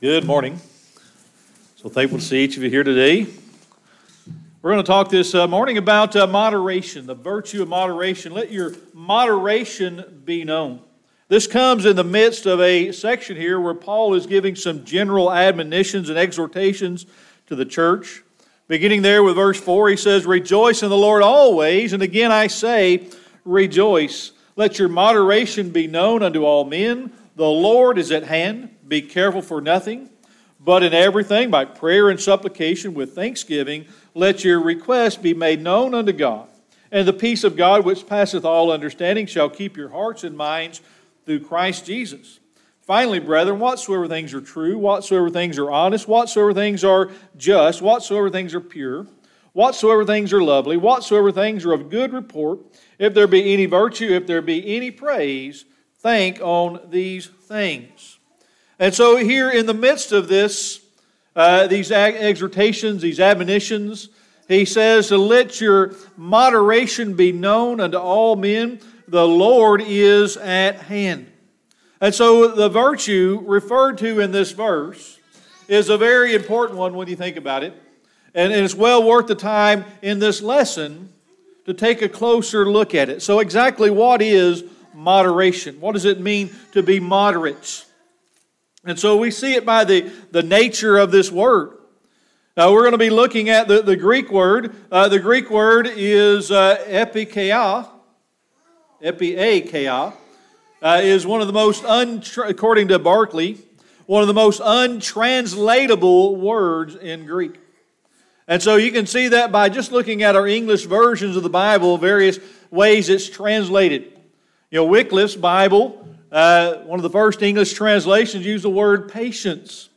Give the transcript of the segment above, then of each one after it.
Good morning. So thankful to see each of you here today. We're going to talk this uh, morning about uh, moderation, the virtue of moderation. Let your moderation be known. This comes in the midst of a section here where Paul is giving some general admonitions and exhortations to the church. Beginning there with verse 4, he says, Rejoice in the Lord always, and again I say, Rejoice. Let your moderation be known unto all men. The Lord is at hand. Be careful for nothing, but in everything, by prayer and supplication with thanksgiving, let your requests be made known unto God. And the peace of God, which passeth all understanding, shall keep your hearts and minds through Christ Jesus. Finally, brethren, whatsoever things are true, whatsoever things are honest, whatsoever things are just, whatsoever things are pure, whatsoever things are lovely, whatsoever things are of good report, if there be any virtue, if there be any praise, think on these things. And so, here in the midst of this, uh, these exhortations, these admonitions, he says to let your moderation be known unto all men. The Lord is at hand. And so, the virtue referred to in this verse is a very important one when you think about it. And it's well worth the time in this lesson to take a closer look at it. So, exactly what is moderation? What does it mean to be moderate? And so we see it by the, the nature of this word. Now we're going to be looking at the, the Greek word. Uh, the Greek word is uh, epikeia. Epieikeia uh, is one of the most, untra- according to Barclay, one of the most untranslatable words in Greek. And so you can see that by just looking at our English versions of the Bible, various ways it's translated. You know, Wycliffe's Bible uh, one of the first English translations used the word patience.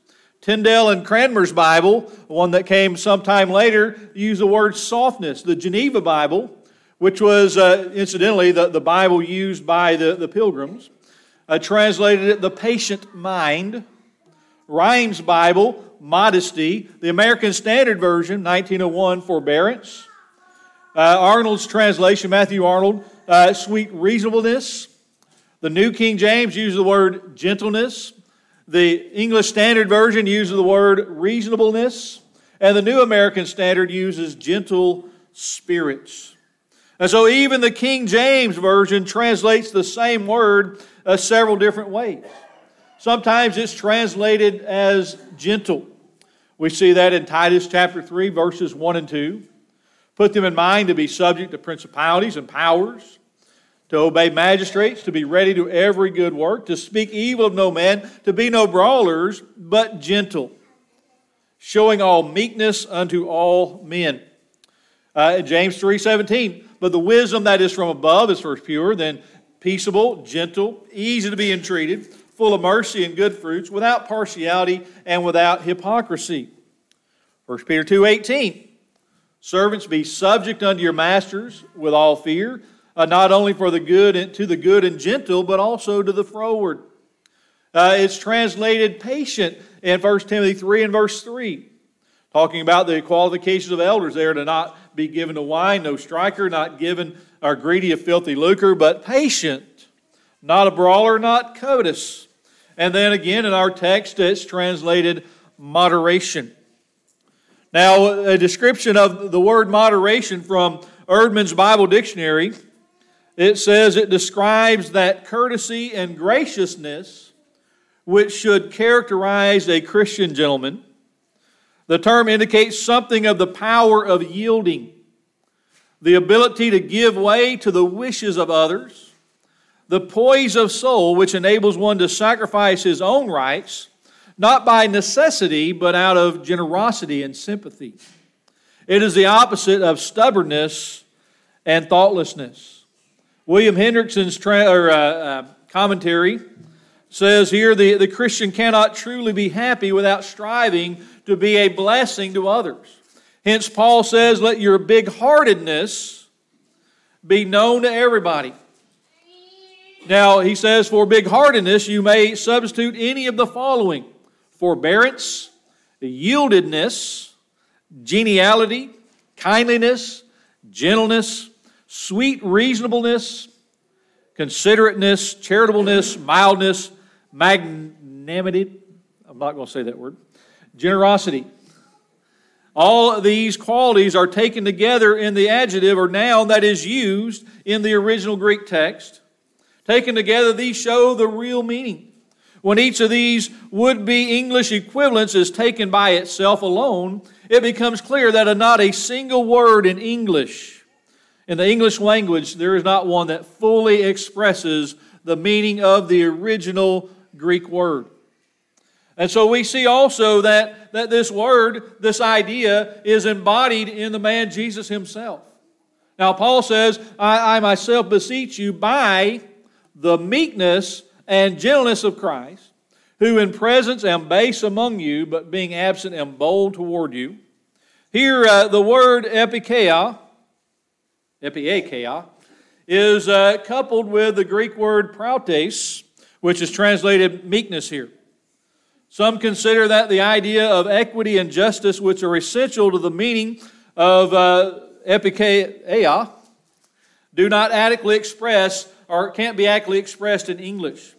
Tyndale and Cranmer's Bible, one that came sometime later, used the word softness. The Geneva Bible, which was uh, incidentally the, the Bible used by the, the pilgrims, uh, translated it the patient mind. Rheims Bible, modesty. The American Standard Version, 1901, forbearance. Uh, Arnold's translation, Matthew Arnold, uh, sweet reasonableness. The New King James uses the word gentleness. The English Standard Version uses the word reasonableness. And the New American Standard uses gentle spirits. And so even the King James Version translates the same word uh, several different ways. Sometimes it's translated as gentle. We see that in Titus chapter 3, verses 1 and 2. Put them in mind to be subject to principalities and powers to obey magistrates, to be ready to every good work, to speak evil of no man, to be no brawlers, but gentle, showing all meekness unto all men. Uh, James 3.17, but the wisdom that is from above is first pure, then peaceable, gentle, easy to be entreated, full of mercy and good fruits, without partiality and without hypocrisy. 1 Peter 2.18, servants be subject unto your masters with all fear, uh, not only for the good and to the good and gentle, but also to the froward. Uh, it's translated patient in 1 Timothy 3 and verse 3, talking about the qualifications of elders there to not be given to wine, no striker, not given or greedy of filthy lucre, but patient, not a brawler, not covetous. And then again in our text, it's translated moderation. Now, a description of the word moderation from Eerdmans Bible Dictionary it says it describes that courtesy and graciousness which should characterize a Christian gentleman. The term indicates something of the power of yielding, the ability to give way to the wishes of others, the poise of soul which enables one to sacrifice his own rights, not by necessity, but out of generosity and sympathy. It is the opposite of stubbornness and thoughtlessness. William Hendriksen's tra- or, uh, uh, commentary says here the, the Christian cannot truly be happy without striving to be a blessing to others. Hence, Paul says, Let your big heartedness be known to everybody. Now, he says, For big heartedness, you may substitute any of the following forbearance, yieldedness, geniality, kindliness, gentleness, sweet reasonableness, considerateness, charitableness, mildness, magnanimity, I'm not going to say that word. Generosity. All of these qualities are taken together in the adjective or noun that is used in the original Greek text. Taken together, these show the real meaning. When each of these would be English equivalents is taken by itself alone, it becomes clear that not a single word in English, in the English language, there is not one that fully expresses the meaning of the original Greek word. And so we see also that, that this word, this idea, is embodied in the man Jesus himself. Now, Paul says, I, I myself beseech you by the meekness and gentleness of Christ, who in presence am base among you, but being absent am bold toward you. Here, uh, the word epikeia, epiekeia, is uh, coupled with the Greek word prautes, which is translated meekness here. Some consider that the idea of equity and justice, which are essential to the meaning of uh, do not adequately express or can't be adequately expressed in English.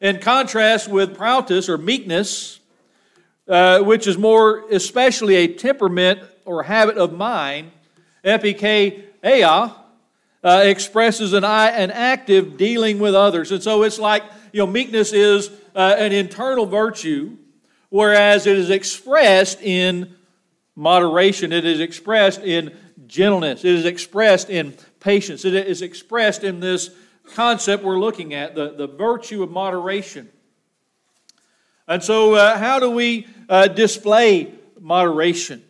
In contrast with prautes or meekness, uh, which is more especially a temperament or habit of mind, epikeia uh, expresses an, an active dealing with others. And so it's like, you know, meekness is uh, an internal virtue, whereas it is expressed in moderation, it is expressed in gentleness, it is expressed in patience, it is expressed in this concept we're looking at the, the virtue of moderation. And so, uh, how do we uh, display moderation?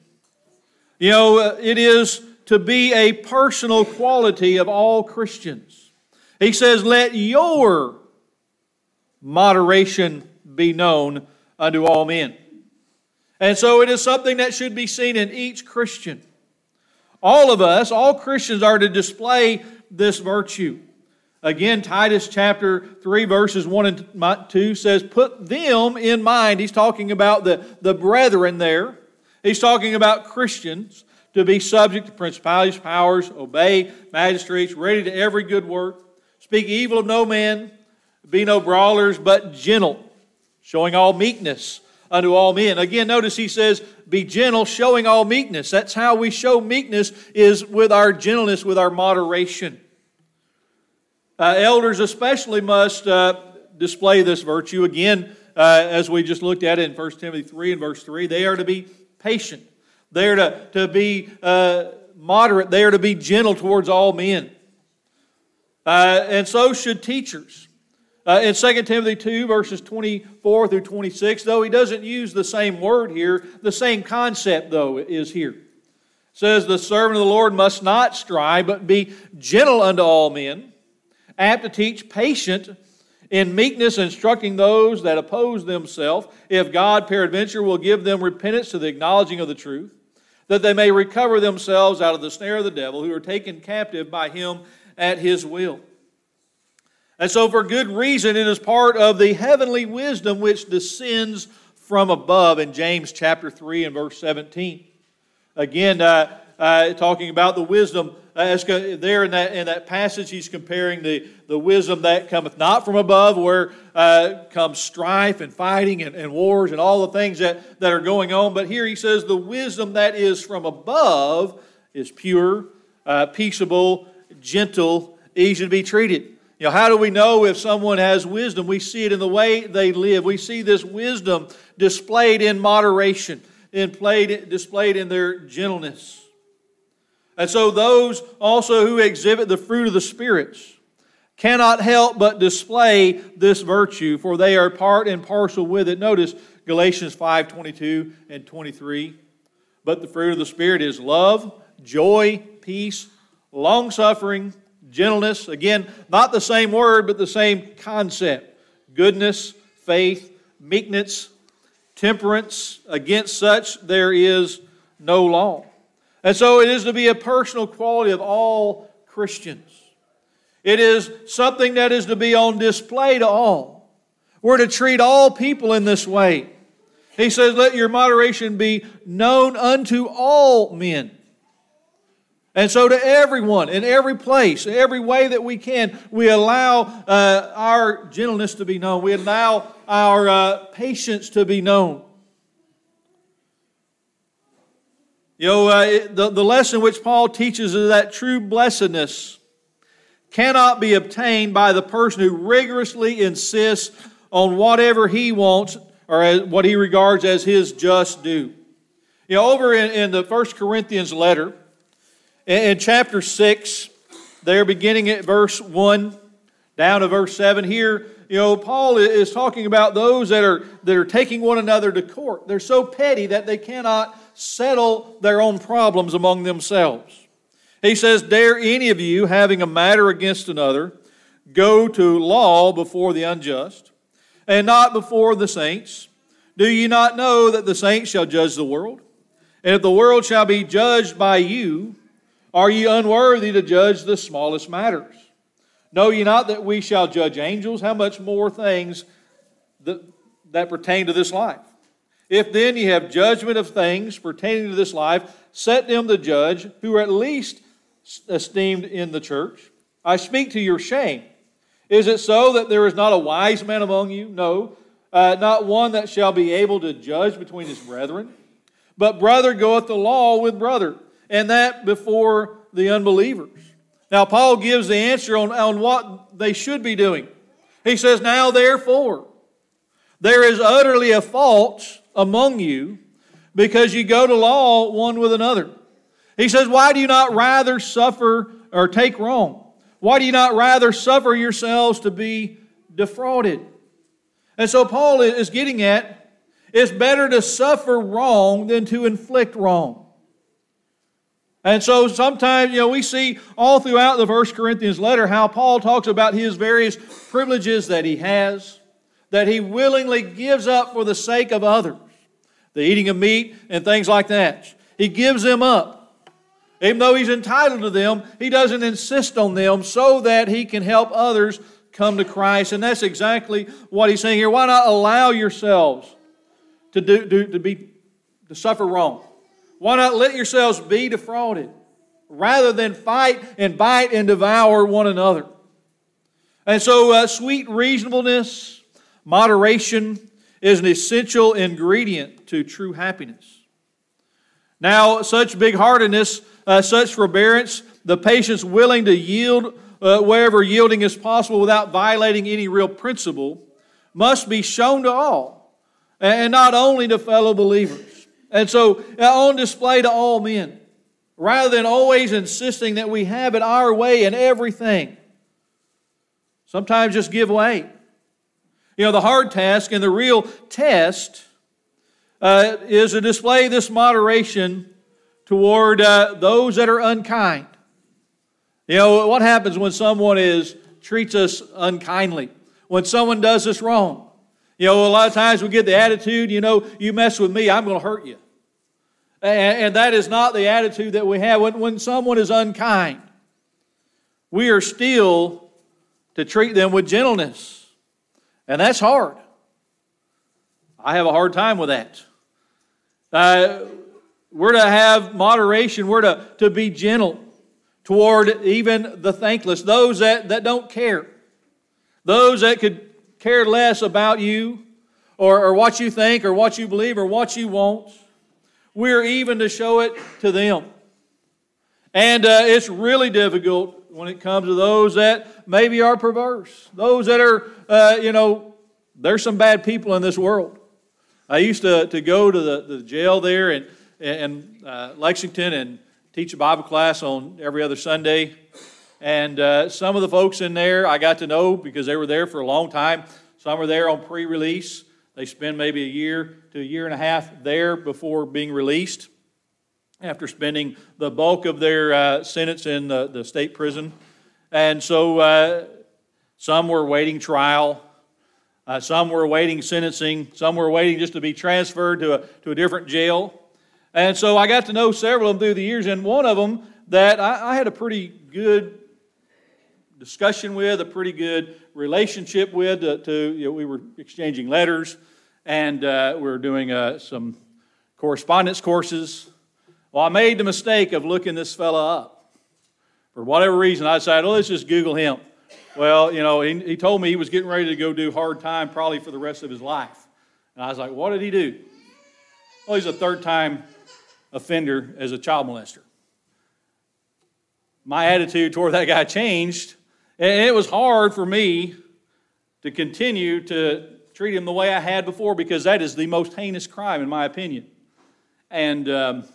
You know, uh, it is to be a personal quality of all Christians. He says, Let your moderation be known unto all men. And so it is something that should be seen in each Christian. All of us, all Christians, are to display this virtue. Again, Titus chapter 3, verses 1 and 2 says, Put them in mind. He's talking about the, the brethren there. He's talking about Christians to be subject to principalities, powers, obey magistrates, ready to every good work, speak evil of no man, be no brawlers, but gentle, showing all meekness unto all men. Again, notice he says, Be gentle, showing all meekness. That's how we show meekness, is with our gentleness, with our moderation. Uh, elders especially must uh, display this virtue. Again, uh, as we just looked at it in 1 Timothy 3 and verse 3, they are to be patient. They are to, to be uh, moderate. They are to be gentle towards all men. Uh, and so should teachers. Uh, in 2 Timothy 2, verses 24 through 26, though he doesn't use the same word here, the same concept, though, is here. It says, The servant of the Lord must not strive, but be gentle unto all men apt to teach, patient, in meekness instructing those that oppose themselves, if God peradventure will give them repentance to the acknowledging of the truth, that they may recover themselves out of the snare of the devil, who are taken captive by him at his will. And so, for good reason, it is part of the heavenly wisdom which descends from above in James chapter 3 and verse 17. Again, uh, uh, talking about the wisdom as there in that, in that passage, he's comparing the, the wisdom that cometh not from above, where uh, comes strife and fighting and, and wars and all the things that, that are going on. But here he says the wisdom that is from above is pure, uh, peaceable, gentle, easy to be treated. You know, how do we know if someone has wisdom? We see it in the way they live. We see this wisdom displayed in moderation, in played, displayed in their gentleness. And so those also who exhibit the fruit of the spirits cannot help but display this virtue, for they are part and parcel with it. Notice Galatians 5 22 and 23. But the fruit of the Spirit is love, joy, peace, long suffering, gentleness. Again, not the same word, but the same concept goodness, faith, meekness, temperance. Against such there is no law. And so it is to be a personal quality of all Christians. It is something that is to be on display to all. We're to treat all people in this way. He says, Let your moderation be known unto all men. And so, to everyone, in every place, every way that we can, we allow uh, our gentleness to be known. We allow our uh, patience to be known. You know, uh, the, the lesson which Paul teaches is that true blessedness cannot be obtained by the person who rigorously insists on whatever he wants or what he regards as his just due. You know, over in, in the First Corinthians letter, in, in chapter 6, there beginning at verse 1 down to verse 7, here, you know, Paul is talking about those that are, that are taking one another to court. They're so petty that they cannot settle their own problems among themselves. He says, Dare any of you, having a matter against another, go to law before the unjust, and not before the saints? Do you not know that the saints shall judge the world? And if the world shall be judged by you, are ye unworthy to judge the smallest matters? Know ye not that we shall judge angels? How much more things that, that pertain to this life? If then ye have judgment of things pertaining to this life, set them to judge who are at least esteemed in the church. I speak to your shame. Is it so that there is not a wise man among you? No, uh, not one that shall be able to judge between his brethren. But brother goeth the law with brother, and that before the unbelievers. Now, Paul gives the answer on, on what they should be doing. He says, Now therefore, there is utterly a fault among you because you go to law one with another. He says, Why do you not rather suffer or take wrong? Why do you not rather suffer yourselves to be defrauded? And so Paul is getting at it's better to suffer wrong than to inflict wrong. And so sometimes, you know, we see all throughout the First Corinthians letter how Paul talks about his various privileges that he has, that he willingly gives up for the sake of others. The eating of meat and things like that. He gives them up. Even though he's entitled to them, he doesn't insist on them so that he can help others come to Christ. And that's exactly what he's saying here. Why not allow yourselves to, do, do, to, be, to suffer wrong? Why not let yourselves be defrauded rather than fight and bite and devour one another? And so, uh, sweet reasonableness, moderation is an essential ingredient to true happiness. Now, such big heartedness, uh, such forbearance, the patience willing to yield uh, wherever yielding is possible without violating any real principle, must be shown to all and not only to fellow believers. And so, uh, on display to all men, rather than always insisting that we have it our way in everything. Sometimes just give way. You know, the hard task and the real test uh, is to display this moderation toward uh, those that are unkind. You know, what happens when someone is treats us unkindly? When someone does us wrong? You know, a lot of times we get the attitude, you know, you mess with me, I'm going to hurt you. And, and that is not the attitude that we have. When, when someone is unkind, we are still to treat them with gentleness. And that's hard. I have a hard time with that. Uh, we're to have moderation, we're to, to be gentle toward even the thankless, those that, that don't care, those that could care less about you or, or what you think or what you believe or what you want. We're even to show it to them. And uh, it's really difficult when it comes to those that maybe are perverse, those that are, uh, you know, there's some bad people in this world. I used to, to go to the, the jail there in, in uh, Lexington and teach a Bible class on every other Sunday. And uh, some of the folks in there I got to know because they were there for a long time. Some are there on pre release. They spend maybe a year to a year and a half there before being released after spending the bulk of their uh, sentence in the, the state prison. And so uh, some were waiting trial. Uh, some were awaiting sentencing. Some were waiting just to be transferred to a, to a different jail. And so I got to know several of them through the years, and one of them that I, I had a pretty good discussion with, a pretty good relationship with. Uh, to you know, we were exchanging letters, and uh, we were doing uh, some correspondence courses. Well, I made the mistake of looking this fella up. For whatever reason, I decided, oh, let's just Google him. Well, you know, he, he told me he was getting ready to go do hard time probably for the rest of his life. And I was like, what did he do? Well, he's a third time offender as a child molester. My attitude toward that guy changed, and it was hard for me to continue to treat him the way I had before because that is the most heinous crime, in my opinion. And um,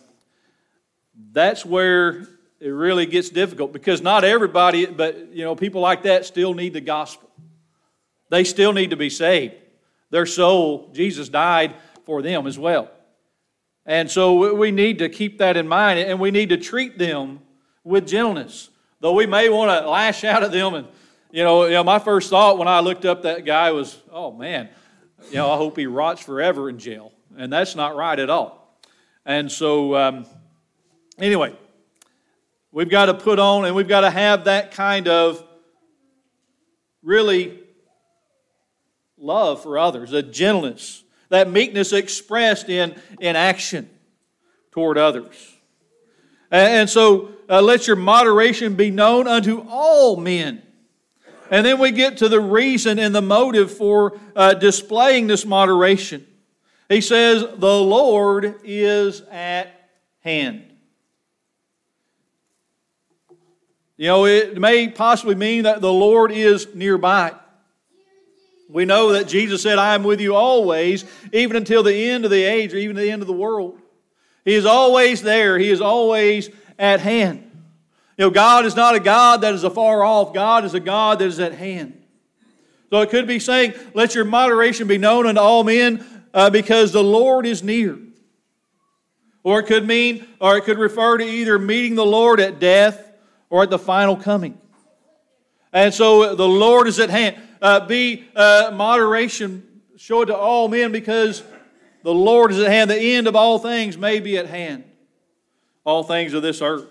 that's where it really gets difficult because not everybody, but you know, people like that still need the gospel. They still need to be saved. Their soul, Jesus died for them as well. And so we need to keep that in mind and we need to treat them with gentleness. Though we may want to lash out at them and you know, you know, my first thought when I looked up that guy was, oh man, you know, I hope he rots forever in jail. And that's not right at all. And so, um, anyway, we've got to put on and we've got to have that kind of really love for others, a gentleness, that meekness expressed in, in action toward others. And, so, uh, let your moderation be known unto all men. And then we get to the reason and the motive for uh, displaying this moderation. He says, The Lord is at hand. You know, it may possibly mean that the Lord is nearby. We know that Jesus said, I am with you always, even until the end of the age or even the end of the world. He is always there, He is always at hand. You know, God is not a God that is afar off. God is a God that is at hand. So it could be saying, let your moderation be known unto all men uh, because the Lord is near. Or it could mean, or it could refer to either meeting the Lord at death or at the final coming. And so the Lord is at hand. Uh, be uh, moderation, show it to all men because the Lord is at hand. The end of all things may be at hand. All things of this earth.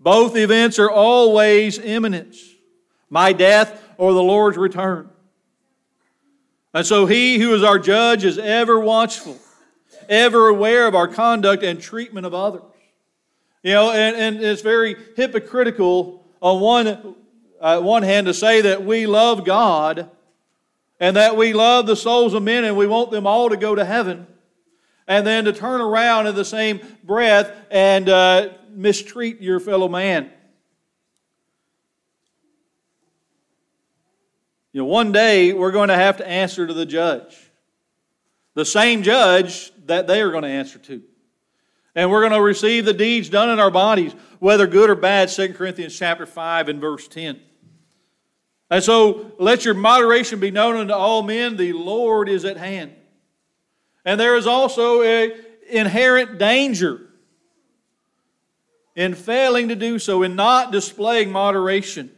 Both events are always imminent my death or the Lord's return. And so he who is our judge is ever watchful, ever aware of our conduct and treatment of others. You know, and, and it's very hypocritical on one, uh, one hand to say that we love God and that we love the souls of men and we want them all to go to heaven, and then to turn around in the same breath and uh, mistreat your fellow man. You know, one day we're going to have to answer to the judge. The same judge that they are going to answer to. And we're going to receive the deeds done in our bodies, whether good or bad, 2 Corinthians chapter 5 and verse 10. And so let your moderation be known unto all men, the Lord is at hand. And there is also an inherent danger in failing to do so, in not displaying moderation.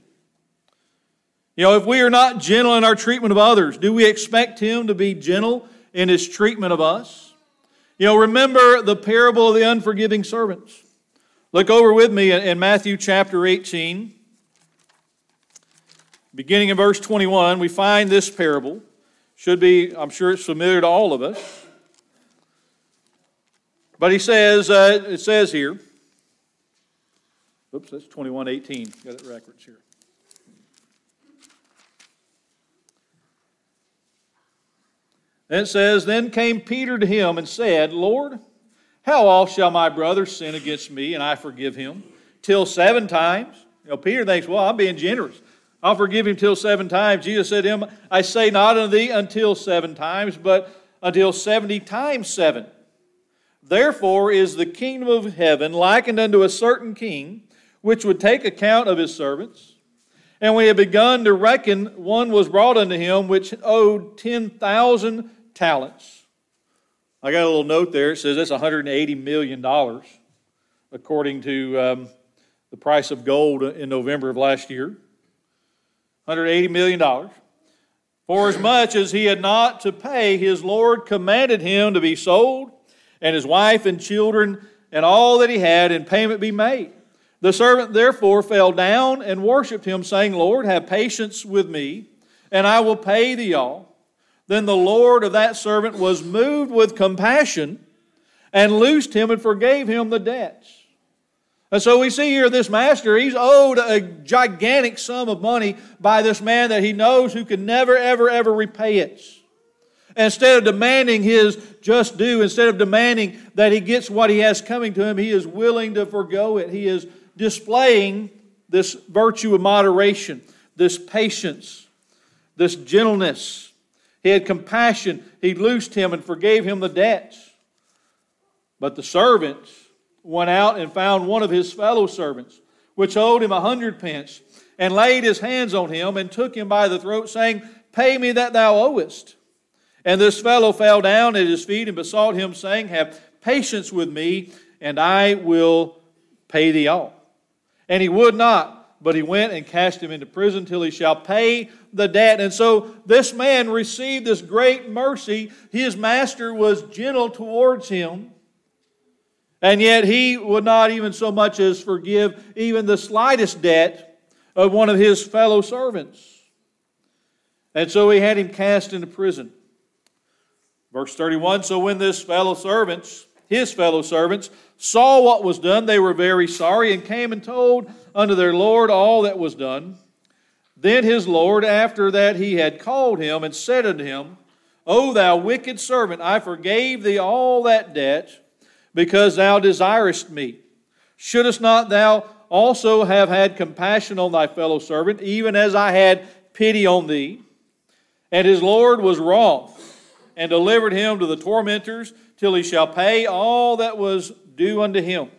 You know, if we are not gentle in our treatment of others, do we expect Him to be gentle in His treatment of us? You know, remember the parable of the unforgiving servants. Look over with me in Matthew chapter 18. Beginning in verse 21, we find this parable. Should be, I'm sure it's familiar to all of us. But he says, uh, it says here, Oops, that's 2118. Got it backwards here. And it says, Then came Peter to him and said, Lord, how oft shall my brother sin against me and I forgive him? Till seven times? You know, Peter thinks, Well, I'm being generous. I'll forgive him till seven times. Jesus said to him, I say not unto thee until seven times, but until seventy times seven. Therefore is the kingdom of heaven likened unto a certain king which would take account of his servants. And when he had begun to reckon, one was brought unto him which owed 10,000 talents. I got a little note there. It says that's $180 million, according to um, the price of gold in November of last year. $180 million. For as much as he had not to pay, his Lord commanded him to be sold, and his wife and children and all that he had in payment be made. The servant therefore fell down and worshipped him, saying, Lord, have patience with me, and I will pay thee all. Then the Lord of that servant was moved with compassion and loosed him and forgave him the debts. And so we see here this master, he's owed a gigantic sum of money by this man that he knows who can never, ever, ever repay it. Instead of demanding his just due, instead of demanding that he gets what he has coming to him, he is willing to forego it. He is displaying this virtue of moderation, this patience, this gentleness. He had compassion. He loosed him and forgave him the debts. But the servants went out and found one of his fellow servants, which owed him a hundred pence, and laid his hands on him and took him by the throat, saying, Pay me that thou owest. And this fellow fell down at his feet and besought him, saying, Have patience with me, and I will pay thee all. And he would not, but he went and cast him into prison till he shall pay the debt. And so this man received this great mercy. His master was gentle towards him. And yet he would not even so much as forgive even the slightest debt of one of his fellow servants. And so he had him cast into prison. Verse 31 So when this fellow servants, his fellow servants, saw what was done, they were very sorry and came and told unto their Lord all that was done. Then his Lord, after that he had called him and said unto him, O thou wicked servant, I forgave thee all that debt because thou desirest me. Shouldst not thou also have had compassion on thy fellow servant, even as I had pity on thee? And his Lord was wroth, and delivered him to the tormentors, till he shall pay all that was due unto him.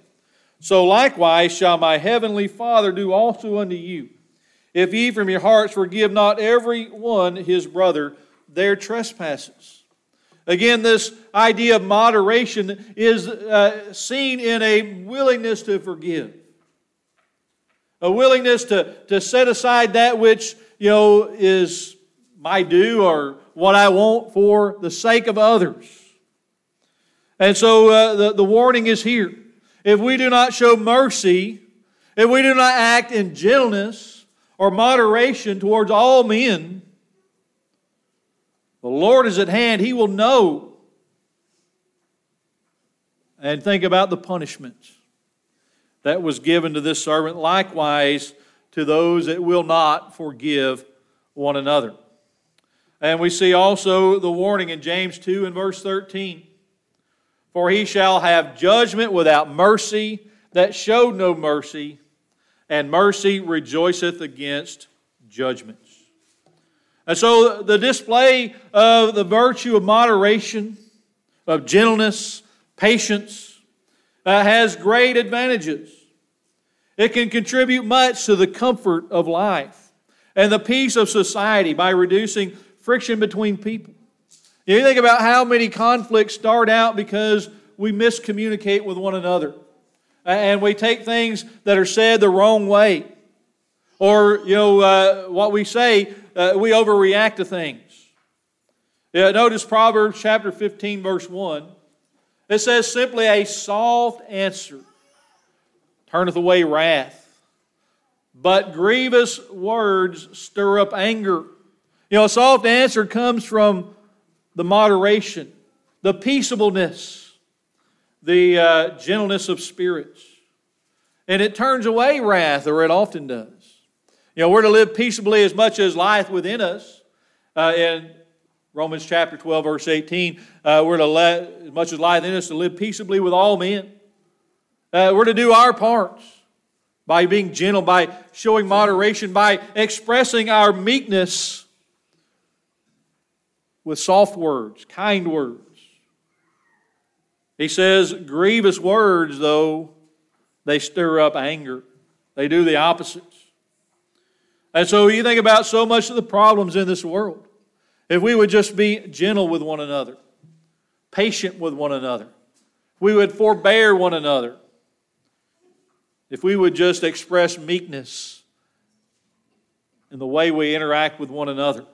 So likewise shall my heavenly Father do also unto you, if ye from your hearts forgive not every one his brother their trespasses. Again, this idea of moderation is uh, seen in a willingness to forgive, a willingness to, to set aside that which you know is my due or what I want for the sake of others. And so uh, the, the warning is here. If we do not show mercy, if we do not act in gentleness or moderation towards all men, the Lord is at hand. He will know. And think about the punishment that was given to this servant, likewise to those that will not forgive one another. And we see also the warning in James 2 and verse 13 For he shall have judgment without mercy that showed no mercy, and mercy rejoiceth against judgments. And so the display of the virtue of moderation, of gentleness, patience, uh, has great advantages. It can contribute much to the comfort of life and the peace of society by reducing friction between people. You think about how many conflicts start out because we miscommunicate with one another and we take things that are said the wrong way. Or, you know, uh, what we say uh, we overreact to things. Yeah, notice Proverbs chapter 15, verse 1. It says simply a soft answer turneth away wrath, but grievous words stir up anger. You know, a soft answer comes from the moderation, the peaceableness, the uh, gentleness of spirits. And it turns away wrath, or it often does. You know, we're to live peaceably as much as lieth within us. Uh, in Romans chapter 12, verse 18, uh, we're to let, as much as lieth in us, to live peaceably with all men. Uh, we're to do our parts by being gentle, by showing moderation, by expressing our meekness with soft words, kind words. He says, grievous words, though, they stir up anger. They do the opposite. And so you think about so much of the problems in this world. If we would just be gentle with one another, patient with one another, we would forbear one another, if we would just express meekness in the way we interact with one another,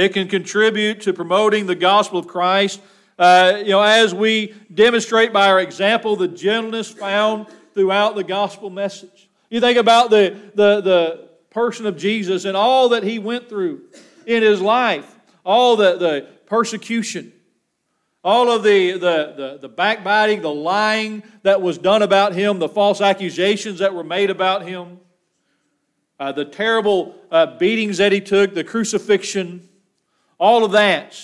it can contribute to promoting the gospel of Christ. Uh, you know, as we demonstrate by our example the gentleness found throughout the gospel message. You think about the, the, the person of Jesus and all that he went through in his life, all the, the persecution, All of the, the, the, the, backbiting, the lying that was done about him, the false accusations that were made about him, uh, the terrible uh, beatings that he took, the crucifixion, all of that.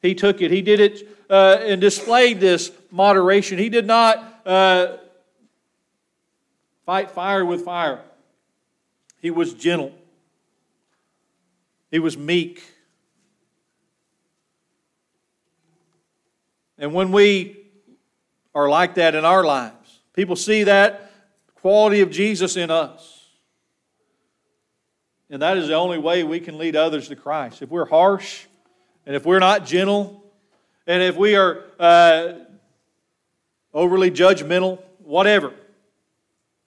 He took it. He did it uh, and displayed this moderation. He did not uh, fight fire with fire, he was gentle, he was meek. And when we are like that in our lives, people see that quality of Jesus in us. And that is the only way we can lead others to Christ. If we're harsh and if we're not gentle and if we are uh, overly judgmental, whatever,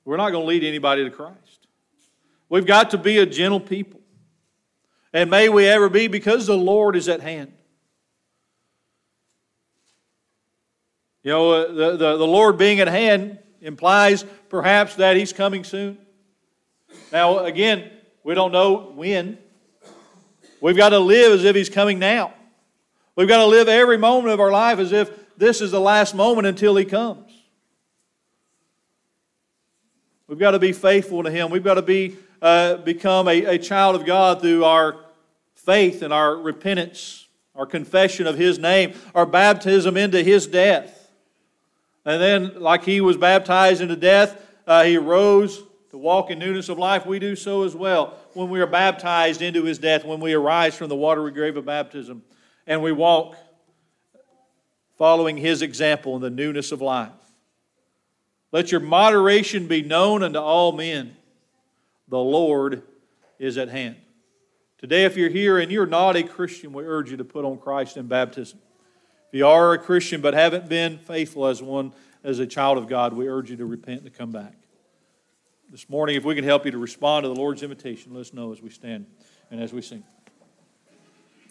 we're not going to lead anybody to Christ. We've got to be a gentle people. And may we ever be because the Lord is at hand. You know, uh, the, the, the Lord being at hand implies perhaps that He's coming soon. Now, again, we don't know when. We've got to live as if He's coming now. We've got to live every moment of our life as if this is the last moment until He comes. We've got to be faithful to Him. We've got to be, uh, become a, a child of God through our faith and our repentance, our confession of His name, our baptism into His death. And then, like he was baptized into death, uh, he rose to walk in newness of life. We do so as well when we are baptized into his death, when we arise from the watery grave of baptism, and we walk following his example in the newness of life. Let your moderation be known unto all men. The Lord is at hand. Today, if you're here and you're not a Christian, we urge you to put on Christ in baptism. If you are a Christian but haven't been faithful as one, as a child of God, we urge you to repent and to come back. This morning, if we can help you to respond to the Lord's invitation, let us know as we stand and as we sing.